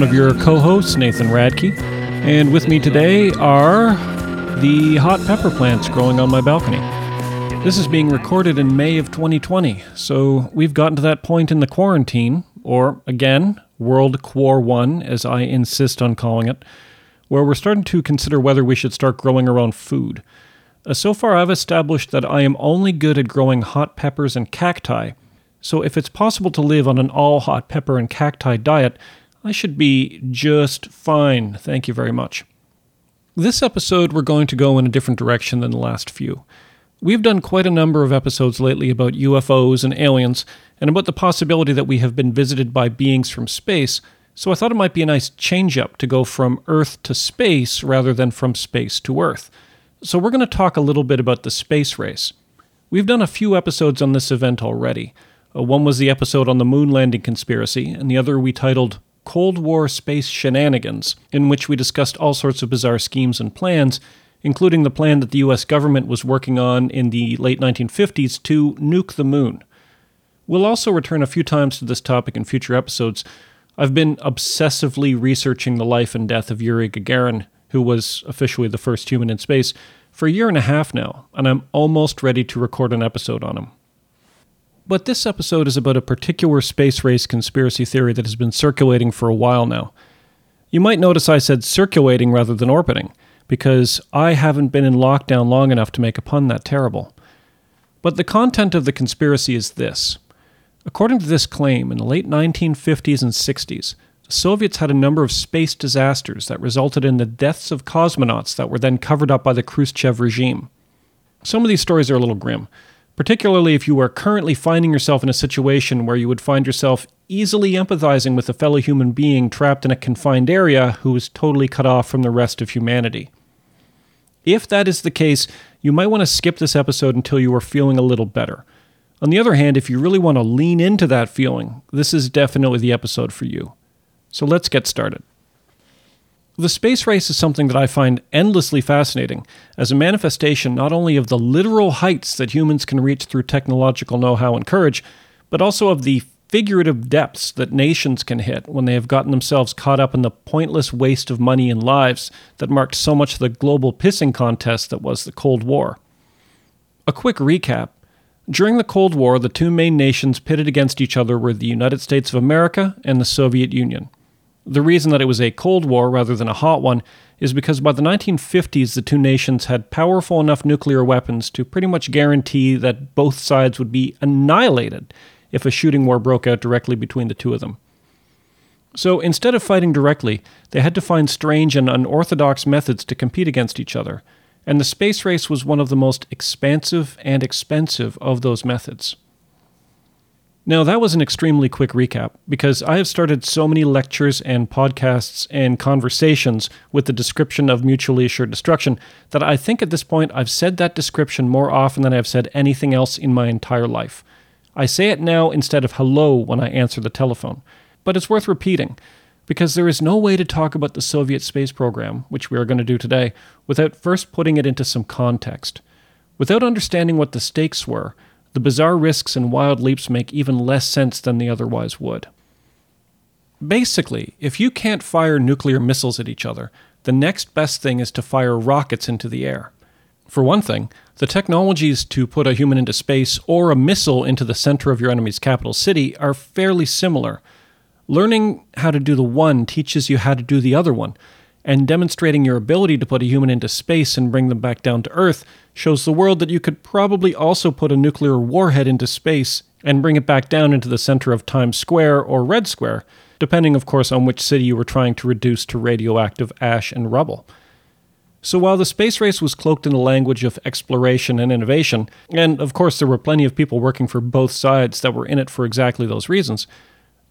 One of your co hosts, Nathan Radke, and with me today are the hot pepper plants growing on my balcony. This is being recorded in May of 2020, so we've gotten to that point in the quarantine, or again, World Quar 1, as I insist on calling it, where we're starting to consider whether we should start growing our own food. Uh, so far, I've established that I am only good at growing hot peppers and cacti, so if it's possible to live on an all hot pepper and cacti diet, I should be just fine. Thank you very much. This episode, we're going to go in a different direction than the last few. We've done quite a number of episodes lately about UFOs and aliens, and about the possibility that we have been visited by beings from space, so I thought it might be a nice change up to go from Earth to space rather than from space to Earth. So we're going to talk a little bit about the space race. We've done a few episodes on this event already. Uh, one was the episode on the moon landing conspiracy, and the other we titled Cold War Space Shenanigans, in which we discussed all sorts of bizarre schemes and plans, including the plan that the US government was working on in the late 1950s to nuke the moon. We'll also return a few times to this topic in future episodes. I've been obsessively researching the life and death of Yuri Gagarin, who was officially the first human in space, for a year and a half now, and I'm almost ready to record an episode on him. But this episode is about a particular space race conspiracy theory that has been circulating for a while now. You might notice I said circulating rather than orbiting, because I haven't been in lockdown long enough to make a pun that terrible. But the content of the conspiracy is this. According to this claim, in the late 1950s and 60s, the Soviets had a number of space disasters that resulted in the deaths of cosmonauts that were then covered up by the Khrushchev regime. Some of these stories are a little grim, particularly if you are currently finding yourself in a situation where you would find yourself easily empathizing with a fellow human being trapped in a confined area who is totally cut off from the rest of humanity. If that is the case, you might want to skip this episode until you are feeling a little better. On the other hand, if you really want to lean into that feeling, this is definitely the episode for you. So let's get started. The space race is something that I find endlessly fascinating as a manifestation not only of the literal heights that humans can reach through technological know how and courage, but also of the figurative depths that nations can hit when they have gotten themselves caught up in the pointless waste of money and lives that marked so much of the global pissing contest that was the Cold War. A quick recap during the Cold War, the two main nations pitted against each other were the United States of America and the Soviet Union. The reason that it was a Cold War rather than a hot one is because by the 1950s, the two nations had powerful enough nuclear weapons to pretty much guarantee that both sides would be annihilated if a shooting war broke out directly between the two of them. So instead of fighting directly, they had to find strange and unorthodox methods to compete against each other, and the space race was one of the most expansive and expensive of those methods. Now, that was an extremely quick recap because I have started so many lectures and podcasts and conversations with the description of mutually assured destruction that I think at this point I've said that description more often than I've said anything else in my entire life. I say it now instead of hello when I answer the telephone. But it's worth repeating because there is no way to talk about the Soviet space program, which we are going to do today, without first putting it into some context. Without understanding what the stakes were, the bizarre risks and wild leaps make even less sense than they otherwise would. Basically, if you can't fire nuclear missiles at each other, the next best thing is to fire rockets into the air. For one thing, the technologies to put a human into space or a missile into the center of your enemy's capital city are fairly similar. Learning how to do the one teaches you how to do the other one, and demonstrating your ability to put a human into space and bring them back down to Earth shows the world that you could probably also put a nuclear warhead into space and bring it back down into the center of Times Square or Red Square, depending, of course, on which city you were trying to reduce to radioactive ash and rubble. So while the space race was cloaked in the language of exploration and innovation, and of course there were plenty of people working for both sides that were in it for exactly those reasons,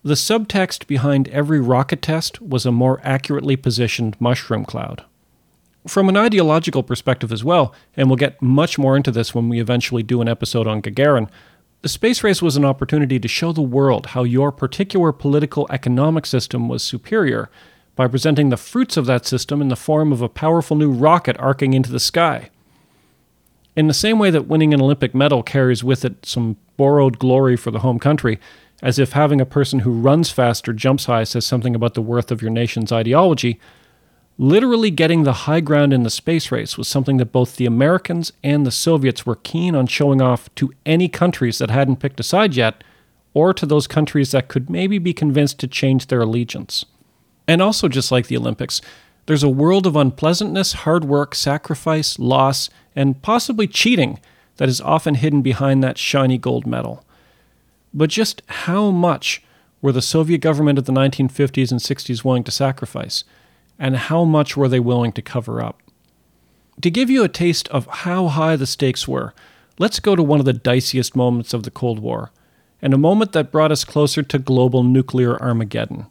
the subtext behind every rocket test was a more accurately positioned mushroom cloud. From an ideological perspective as well, and we'll get much more into this when we eventually do an episode on Gagarin, the space race was an opportunity to show the world how your particular political economic system was superior by presenting the fruits of that system in the form of a powerful new rocket arcing into the sky. In the same way that winning an Olympic medal carries with it some borrowed glory for the home country, as if having a person who runs fast or jumps high says something about the worth of your nation's ideology, literally getting the high ground in the space race was something that both the Americans and the Soviets were keen on showing off to any countries that hadn't picked a side yet, or to those countries that could maybe be convinced to change their allegiance. And also, just like the Olympics, there's a world of unpleasantness, hard work, sacrifice, loss, and possibly cheating that is often hidden behind that shiny gold medal. But just how much were the Soviet government of the 1950s and 60s willing to sacrifice? And how much were they willing to cover up? To give you a taste of how high the stakes were, let's go to one of the diciest moments of the Cold War, and a moment that brought us closer to global nuclear Armageddon.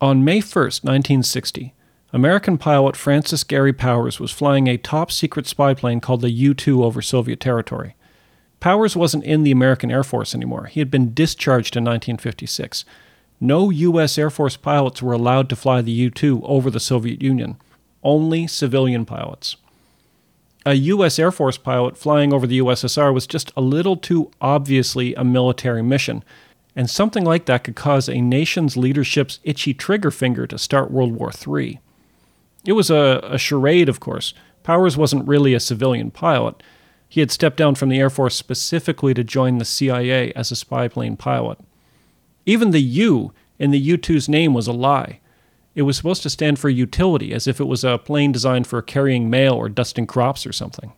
On May 1, 1960, American pilot Francis Gary Powers was flying a top secret spy plane called the U 2 over Soviet territory. Powers wasn't in the American Air Force anymore. He had been discharged in 1956. No U.S. Air Force pilots were allowed to fly the U 2 over the Soviet Union, only civilian pilots. A U.S. Air Force pilot flying over the USSR was just a little too obviously a military mission, and something like that could cause a nation's leadership's itchy trigger finger to start World War III. It was a, a charade, of course. Powers wasn't really a civilian pilot. He had stepped down from the Air Force specifically to join the CIA as a spy plane pilot. Even the U in the U 2's name was a lie. It was supposed to stand for utility, as if it was a plane designed for carrying mail or dusting crops or something.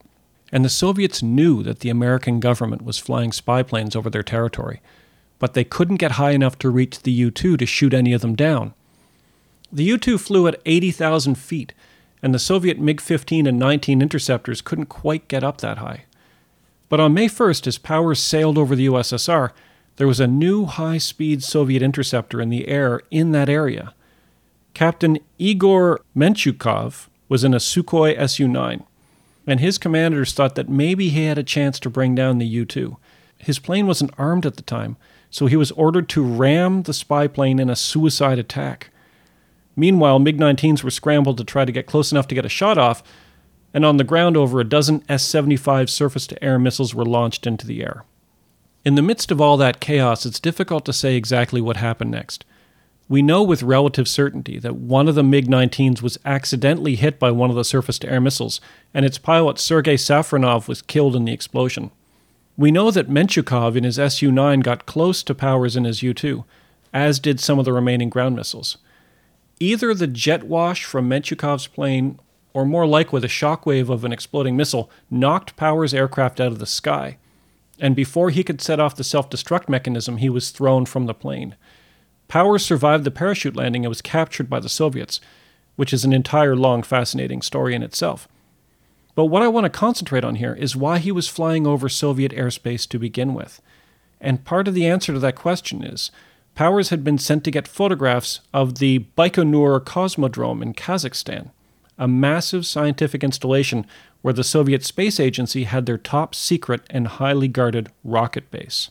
And the Soviets knew that the American government was flying spy planes over their territory, but they couldn't get high enough to reach the U 2 to shoot any of them down. The U 2 flew at 80,000 feet, and the Soviet MiG 15 and 19 interceptors couldn't quite get up that high. But on May 1st, as Powers sailed over the USSR, there was a new high speed Soviet interceptor in the air in that area. Captain Igor Menchukov was in a Sukhoi Su 9, and his commanders thought that maybe he had a chance to bring down the U 2. His plane wasn't armed at the time, so he was ordered to ram the spy plane in a suicide attack. Meanwhile, MiG 19s were scrambled to try to get close enough to get a shot off, and on the ground, over a dozen S 75 surface to air missiles were launched into the air. In the midst of all that chaos, it's difficult to say exactly what happened next. We know with relative certainty that one of the MiG 19s was accidentally hit by one of the surface to air missiles, and its pilot Sergei Safronov was killed in the explosion. We know that Menchukov in his Su 9 got close to Powers in his U 2, as did some of the remaining ground missiles. Either the jet wash from Menchukov's plane or more likely the shockwave of an exploding missile, knocked Powers' aircraft out of the sky. And before he could set off the self destruct mechanism, he was thrown from the plane. Powers survived the parachute landing and was captured by the Soviets, which is an entire long, fascinating story in itself. But what I want to concentrate on here is why he was flying over Soviet airspace to begin with. And part of the answer to that question is Powers had been sent to get photographs of the Baikonur Cosmodrome in Kazakhstan a massive scientific installation where the Soviet Space Agency had their top secret and highly guarded rocket base.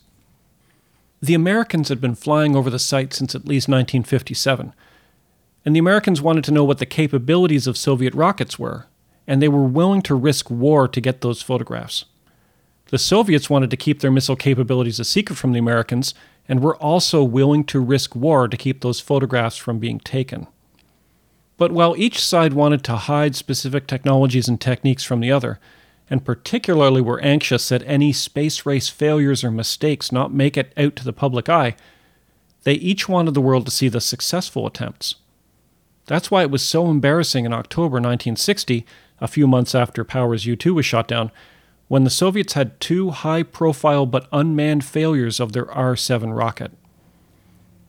The Americans had been flying over the site since at least 1957, and the Americans wanted to know what the capabilities of Soviet rockets were, and they were willing to risk war to get those photographs. The Soviets wanted to keep their missile capabilities a secret from the Americans and were also willing to risk war to keep those photographs from being taken. But while each side wanted to hide specific technologies and techniques from the other, and particularly were anxious that any space race failures or mistakes not make it out to the public eye, they each wanted the world to see the successful attempts. That's why it was so embarrassing in October 1960, a few months after Powers U 2 was shot down, when the Soviets had two high profile but unmanned failures of their R 7 rocket.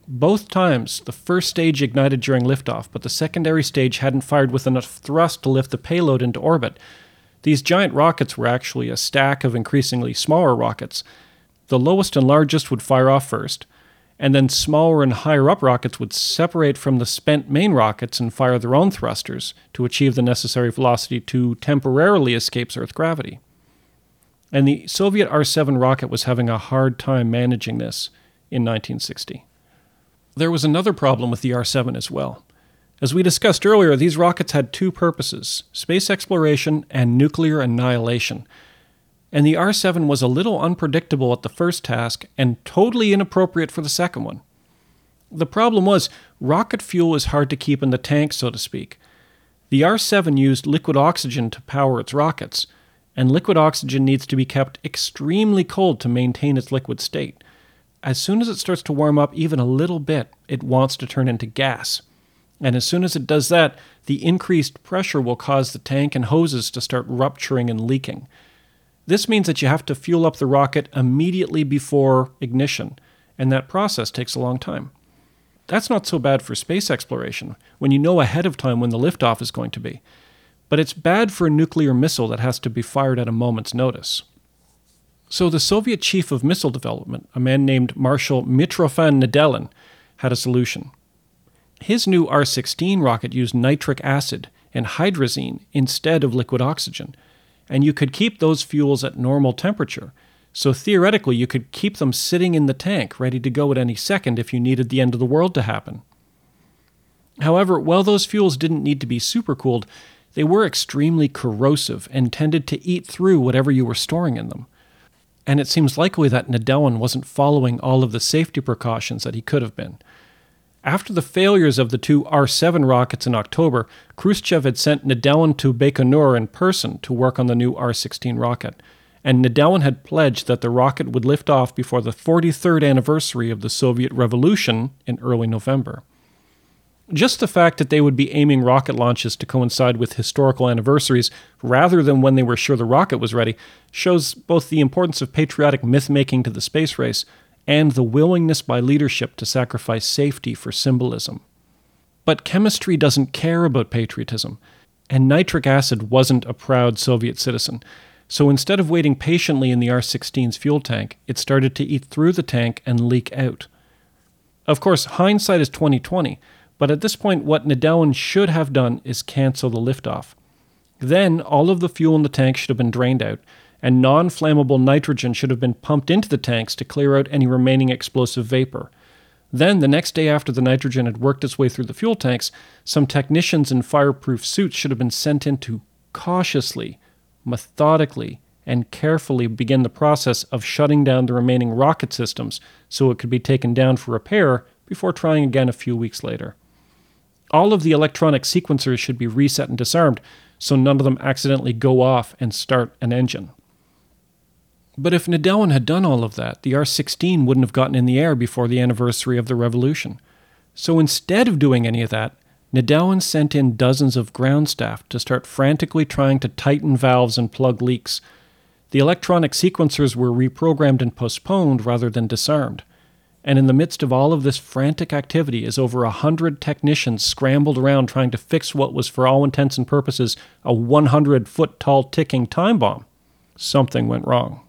Both times, the first stage ignited during liftoff, but the secondary stage hadn't fired with enough thrust to lift the payload into orbit. These giant rockets were actually a stack of increasingly smaller rockets. The lowest and largest would fire off first, and then smaller and higher up rockets would separate from the spent main rockets and fire their own thrusters to achieve the necessary velocity to temporarily escape Earth gravity. And the Soviet R 7 rocket was having a hard time managing this in 1960. There was another problem with the R 7 as well. As we discussed earlier, these rockets had two purposes space exploration and nuclear annihilation. and the R 7 was a little unpredictable at the first task and totally inappropriate for the second one. The problem was, rocket fuel is hard to keep in the tank, so to speak. The R 7 used liquid oxygen to power its rockets, and liquid oxygen needs to be kept extremely cold to maintain its liquid state. As soon as it starts to warm up even a little bit, it wants to turn into gas. And as soon as it does that, the increased pressure will cause the tank and hoses to start rupturing and leaking. This means that you have to fuel up the rocket immediately before ignition, and that process takes a long time. That's not so bad for space exploration, when you know ahead of time when the liftoff is going to be. But it's bad for a nuclear missile that has to be fired at a moment's notice. So the Soviet chief of missile development, a man named Marshal Mitrofan Nedelin, had a solution. His new R 16 rocket used nitric acid and hydrazine instead of liquid oxygen, and you could keep those fuels at normal temperature. So theoretically, you could keep them sitting in the tank, ready to go at any second if you needed the end of the world to happen. However, while those fuels didn't need to be supercooled, they were extremely corrosive and tended to eat through whatever you were storing in them. And it seems likely that Nedelin wasn't following all of the safety precautions that he could have been. After the failures of the two R 7 rockets in October, Khrushchev had sent Nedelin to Baikonur in person to work on the new R 16 rocket, and Nedelin had pledged that the rocket would lift off before the 43rd anniversary of the Soviet Revolution in early November. Just the fact that they would be aiming rocket launches to coincide with historical anniversaries rather than when they were sure the rocket was ready shows both the importance of patriotic myth making to the space race and the willingness by leadership to sacrifice safety for symbolism. But chemistry doesn't care about patriotism, and nitric acid wasn't a proud Soviet citizen. So instead of waiting patiently in the R 16's fuel tank, it started to eat through the tank and leak out. Of course, hindsight is 2020, but at this point, what Nedelin should have done is cancel the liftoff. Then all of the fuel in the tank should have been drained out, and non flammable nitrogen should have been pumped into the tanks to clear out any remaining explosive vapor. Then, the next day after the nitrogen had worked its way through the fuel tanks, some technicians in fireproof suits should have been sent in to cautiously, methodically, and carefully begin the process of shutting down the remaining rocket systems so it could be taken down for repair before trying again a few weeks later. All of the electronic sequencers should be reset and disarmed so none of them accidentally go off and start an engine. But if Nedelin had done all of that, the R 16 wouldn't have gotten in the air before the anniversary of the revolution. So instead of doing any of that, Nedelin sent in dozens of ground staff to start frantically trying to tighten valves and plug leaks. The electronic sequencers were reprogrammed and postponed rather than disarmed. And in the midst of all of this frantic activity, as over a hundred technicians scrambled around trying to fix what was, for all intents and purposes, a 100 foot tall ticking time bomb, something went wrong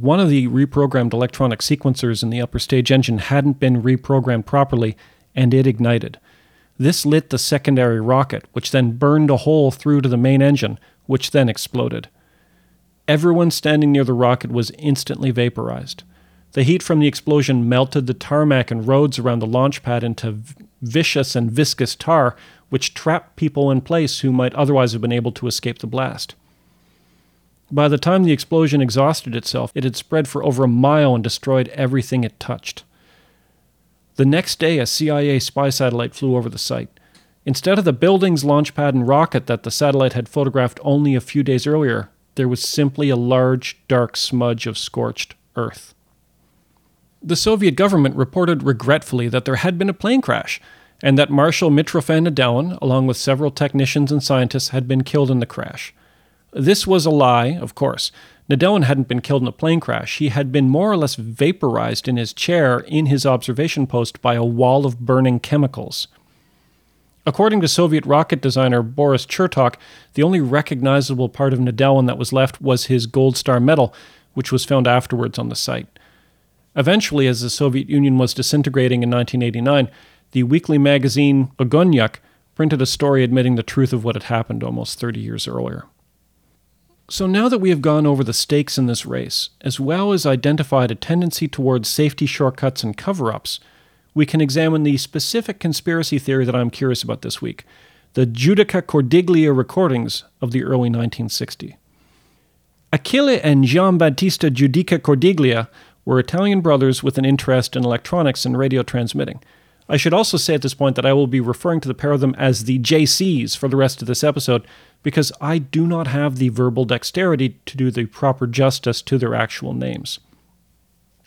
one of the reprogrammed electronic sequencers in the upper stage engine hadn't been reprogrammed properly, and it ignited. This lit the secondary rocket, which then burned a hole through to the main engine, which then exploded. Everyone standing near the rocket was instantly vaporized. The heat from the explosion melted the tarmac and roads around the launch pad into viscous and viscous tar, which trapped people in place who might otherwise have been able to escape the blast. By the time the explosion exhausted itself, it had spread for over a mile and destroyed everything it touched. The next day, a CIA spy satellite flew over the site. Instead of the buildings, launch pad, and rocket that the satellite had photographed only a few days earlier, there was simply a large, dark smudge of scorched earth. The Soviet government reported regretfully that there had been a plane crash, and that Marshal Mitrofan Nedelin, along with several technicians and scientists, had been killed in the crash. This was a lie, of course. Nedelin hadn't been killed in a plane crash. He had been more or less vaporized in his chair in his observation post by a wall of burning chemicals. According to Soviet rocket designer Boris Chertok, the only recognizable part of Nedelin that was left was his Gold Star medal, which was found afterwards on the site. Eventually, as the Soviet Union was disintegrating in 1989, the weekly magazine Ogonyok printed a story admitting the truth of what had happened almost 30 years earlier. So now that we have gone over the stakes in this race, as well as identified a tendency towards safety shortcuts and cover ups, we can examine the specific conspiracy theory that I'm curious about this week the Judica Cordiglia recordings of the early 1960s. Achille and Giambattista Judica Cordiglia were Italian brothers with an interest in electronics and radio transmitting. I should also say at this point that I will be referring to the pair of them as the JCs for the rest of this episode because I do not have the verbal dexterity to do the proper justice to their actual names.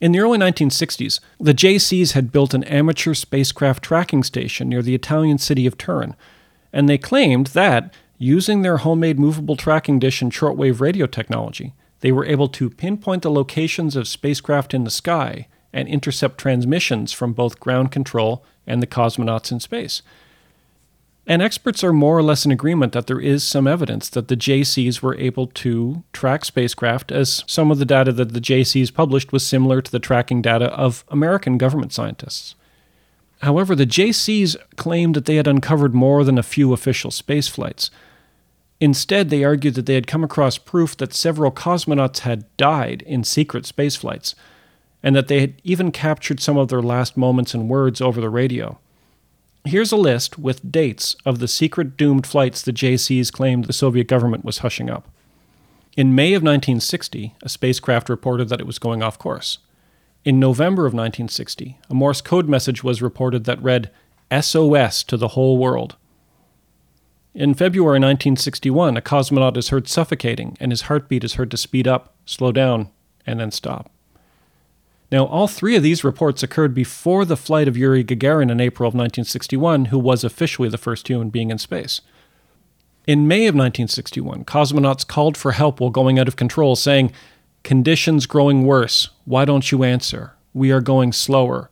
In the early 1960s, the JCs had built an amateur spacecraft tracking station near the Italian city of Turin, and they claimed that, using their homemade movable tracking dish and shortwave radio technology, they were able to pinpoint the locations of spacecraft in the sky and intercept transmissions from both ground control and the cosmonauts in space. And experts are more or less in agreement that there is some evidence that the JCs were able to track spacecraft, as some of the data that the JCs published was similar to the tracking data of American government scientists. However, the JCs claimed that they had uncovered more than a few official space flights. Instead, they argued that they had come across proof that several cosmonauts had died in secret spaceflights, and that they had even captured some of their last moments and words over the radio. Here's a list with dates of the secret doomed flights the JCs claimed the Soviet government was hushing up. In May of 1960, a spacecraft reported that it was going off course. In November of 1960, a Morse code message was reported that read SOS to the whole world. In February 1961, a cosmonaut is heard suffocating and his heartbeat is heard to speed up, slow down, and then stop. Now, all three of these reports occurred before the flight of Yuri Gagarin in April of 1961, who was officially the first human being in space. In May of 1961, cosmonauts called for help while going out of control, saying, Conditions growing worse. Why don't you answer? We are going slower.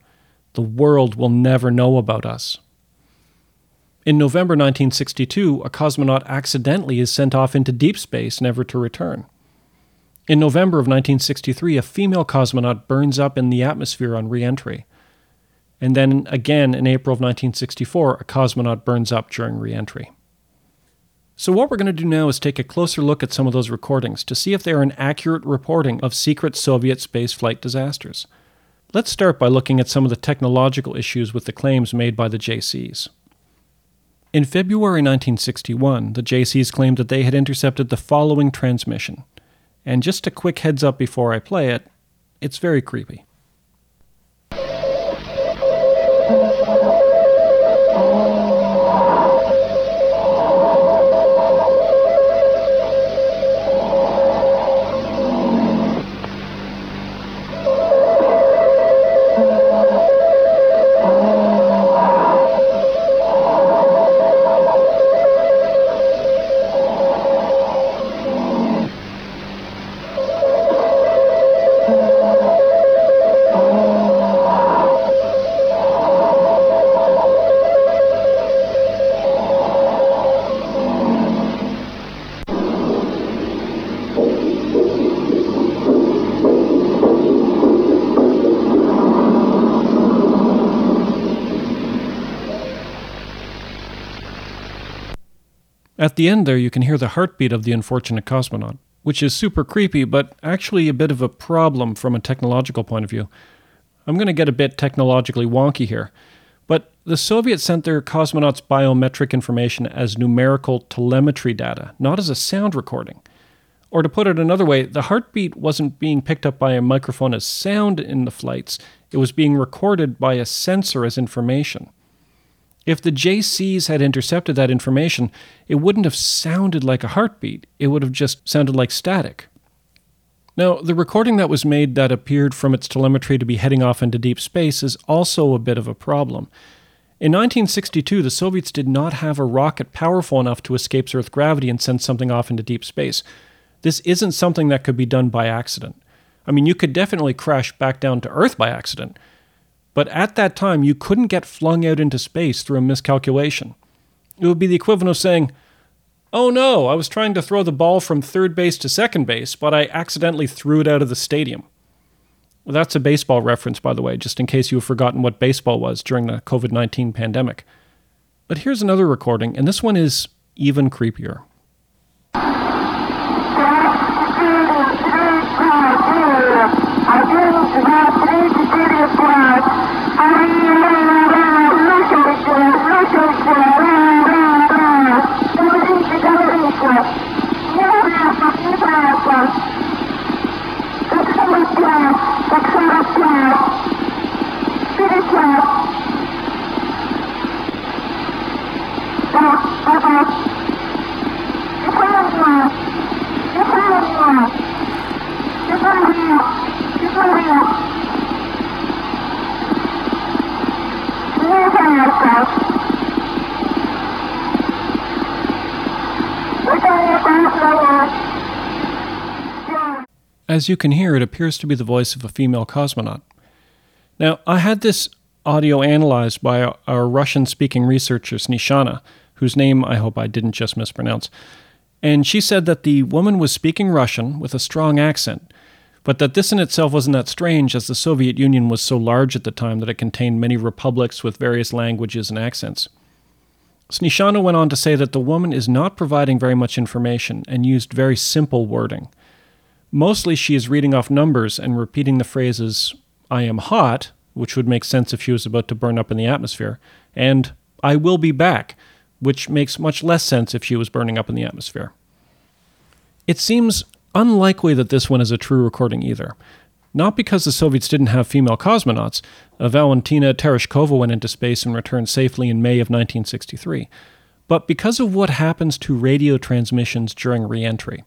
The world will never know about us. In November 1962, a cosmonaut accidentally is sent off into deep space, never to return. In November of 1963, a female cosmonaut burns up in the atmosphere on re entry. And then again in April of 1964, a cosmonaut burns up during re entry. So, what we're going to do now is take a closer look at some of those recordings to see if they are an accurate reporting of secret Soviet spaceflight disasters. Let's start by looking at some of the technological issues with the claims made by the JCs. In February 1961, the JCs claimed that they had intercepted the following transmission and just a quick heads up before I play it, it's very creepy. The end there, you can hear the heartbeat of the unfortunate cosmonaut, which is super creepy, but actually a bit of a problem from a technological point of view. I'm going to get a bit technologically wonky here, but the Soviets sent their cosmonauts biometric information as numerical telemetry data, not as a sound recording. Or to put it another way, the heartbeat wasn't being picked up by a microphone as sound in the flights, it was being recorded by a sensor as information. If the JCs had intercepted that information, it wouldn't have sounded like a heartbeat, it would have just sounded like static. Now, the recording that was made that appeared from its telemetry to be heading off into deep space is also a bit of a problem. In 1962, the Soviets did not have a rocket powerful enough to escape Earth's gravity and send something off into deep space. This isn't something that could be done by accident. I mean, you could definitely crash back down to Earth by accident, but at that time, you couldn't get flung out into space through a miscalculation. It would be the equivalent of saying, Oh no, I was trying to throw the ball from third base to second base, but I accidentally threw it out of the stadium. Well, that's a baseball reference, by the way, just in case you've forgotten what baseball was during the COVID 19 pandemic. But here's another recording, and this one is even creepier. As you can hear, it appears to be the voice of a female cosmonaut. Now, I had this audio analyzed by our Russian speaking researchers, Nishana, whose name I hope I didn't just mispronounce. And she said that the woman was speaking Russian with a strong accent, but that this in itself wasn't that strange as the Soviet Union was so large at the time that it contained many republics with various languages and accents. Snishana went on to say that the woman is not providing very much information and used very simple wording. Mostly she is reading off numbers and repeating the phrases, I am hot, which would make sense if she was about to burn up in the atmosphere, and I will be back, which makes much less sense if she was burning up in the atmosphere. It seems unlikely that this one is a true recording either. Not because the Soviets didn't have female cosmonauts. Uh, Valentina Tereshkova went into space and returned safely in May of 1963, but because of what happens to radio transmissions during reentry.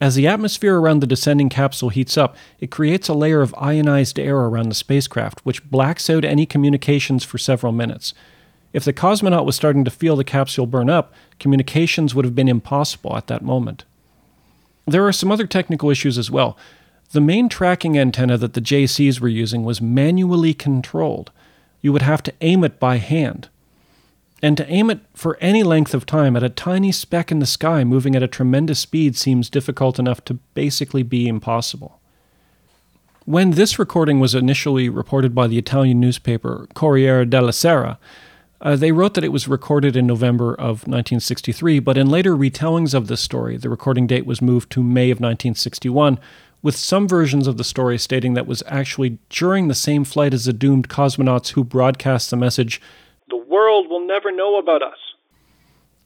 As the atmosphere around the descending capsule heats up, it creates a layer of ionized air around the spacecraft, which blacks out any communications for several minutes. If the cosmonaut was starting to feel the capsule burn up, communications would have been impossible at that moment. There are some other technical issues as well. The main tracking antenna that the JCs were using was manually controlled. You would have to aim it by hand. And to aim it for any length of time at a tiny speck in the sky moving at a tremendous speed seems difficult enough to basically be impossible. When this recording was initially reported by the Italian newspaper Corriere della Sera, uh, they wrote that it was recorded in November of 1963, but in later retellings of this story, the recording date was moved to May of 1961, with some versions of the story stating that was actually during the same flight as the doomed cosmonauts who broadcast the message, The world will never know about us.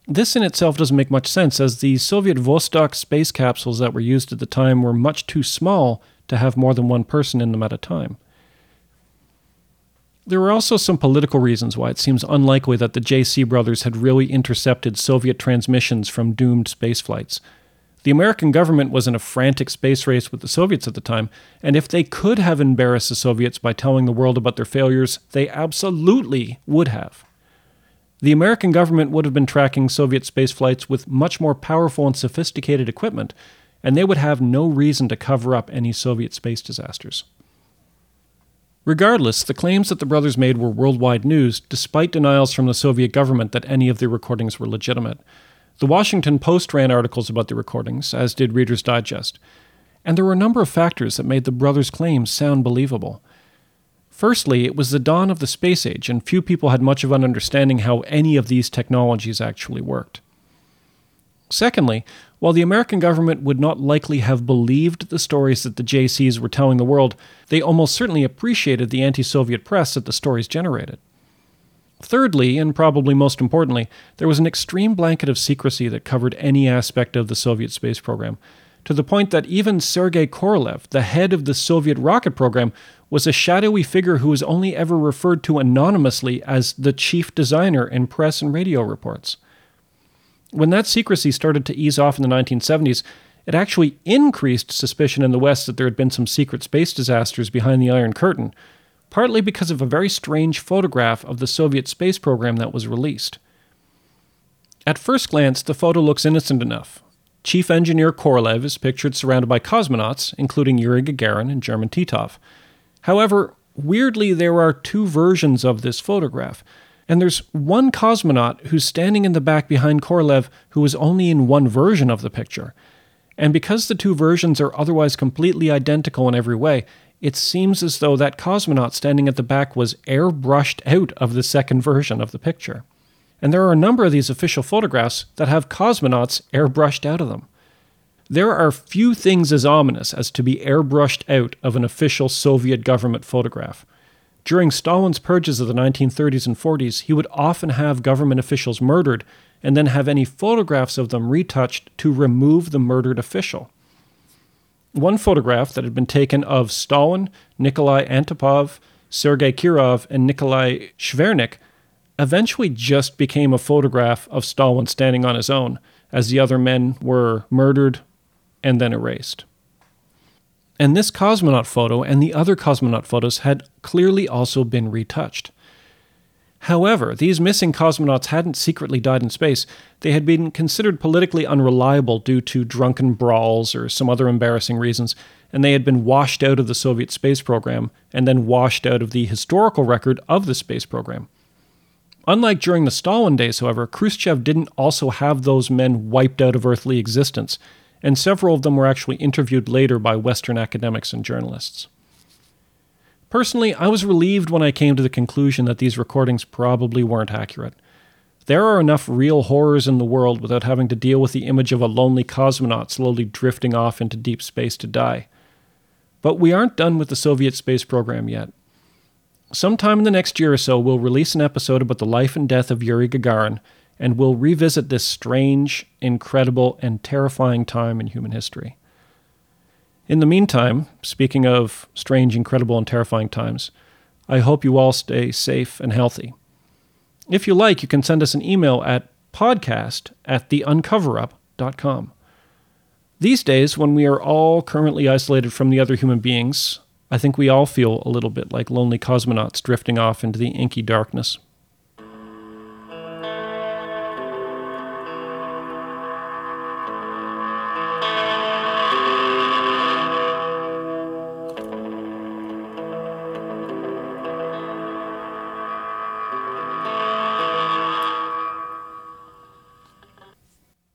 This in itself doesn't make much sense, as the Soviet Vostok space capsules that were used at the time were much too small to have more than one person in them at a time. There were also some political reasons why it seems unlikely that the JC brothers had really intercepted Soviet transmissions from doomed space flights. The American government was in a frantic space race with the Soviets at the time, and if they could have embarrassed the Soviets by telling the world about their failures, they absolutely would have. The American government would have been tracking Soviet space flights with much more powerful and sophisticated equipment, and they would have no reason to cover up any Soviet space disasters. Regardless, the claims that the brothers made were worldwide news, despite denials from the Soviet government that any of the recordings were legitimate. The Washington Post ran articles about the recordings, as did Reader's Digest, and there were a number of factors that made the brothers' claims sound believable. Firstly, it was the dawn of the space age, and few people had much of an understanding how any of these technologies actually worked. Secondly, while the American government would not likely have believed the stories that the JCs were telling the world, they almost certainly appreciated the anti Soviet press that the stories generated. Thirdly, and probably most importantly, there was an extreme blanket of secrecy that covered any aspect of the Soviet space program, to the point that even Sergei Korolev, the head of the Soviet rocket program, was a shadowy figure who was only ever referred to anonymously as the chief designer in press and radio reports. When that secrecy started to ease off in the 1970s, it actually increased suspicion in the West that there had been some secret space disasters behind the Iron Curtain, partly because of a very strange photograph of the Soviet space program that was released. At first glance, the photo looks innocent enough. Chief Engineer Korolev is pictured surrounded by cosmonauts, including Yuri Gagarin and German Titov. However, weirdly, there are two versions of this photograph. And there's one cosmonaut who's standing in the back behind Korolev who was only in one version of the picture. And because the two versions are otherwise completely identical in every way, it seems as though that cosmonaut standing at the back was airbrushed out of the second version of the picture. And there are a number of these official photographs that have cosmonauts airbrushed out of them. There are few things as ominous as to be airbrushed out of an official Soviet government photograph. During Stalin's purges of the 1930s and 40s, he would often have government officials murdered and then have any photographs of them retouched to remove the murdered official. One photograph that had been taken of Stalin, Nikolai Antipov, Sergei Kirov, and Nikolai Shvernik eventually just became a photograph of Stalin standing on his own, as the other men were murdered and then erased. And this cosmonaut photo and the other cosmonaut photos had clearly also been retouched. However, these missing cosmonauts hadn't secretly died in space. They had been considered politically unreliable due to drunken brawls or some other embarrassing reasons, and they had been washed out of the Soviet space program and then washed out of the historical record of the space program. Unlike during the Stalin days, however, Khrushchev didn't also have those men wiped out of earthly existence, and several of them were actually interviewed later by Western academics and journalists. Personally, I was relieved when I came to the conclusion that these recordings probably weren't accurate. There are enough real horrors in the world without having to deal with the image of a lonely cosmonaut slowly drifting off into deep space to die. But we aren't done with the Soviet space program yet. Sometime in the next year or so, we'll release an episode about the life and death of Yuri Gagarin, and we'll revisit this strange, incredible, and terrifying time in human history. In the meantime, speaking of strange, incredible, and terrifying times, I hope you all stay safe and healthy. If you like, you can send us an email at podcast at theuncoverup.com. These days, when we are all currently isolated from the other human beings, I think we all feel a little bit like lonely cosmonauts drifting off into the inky darkness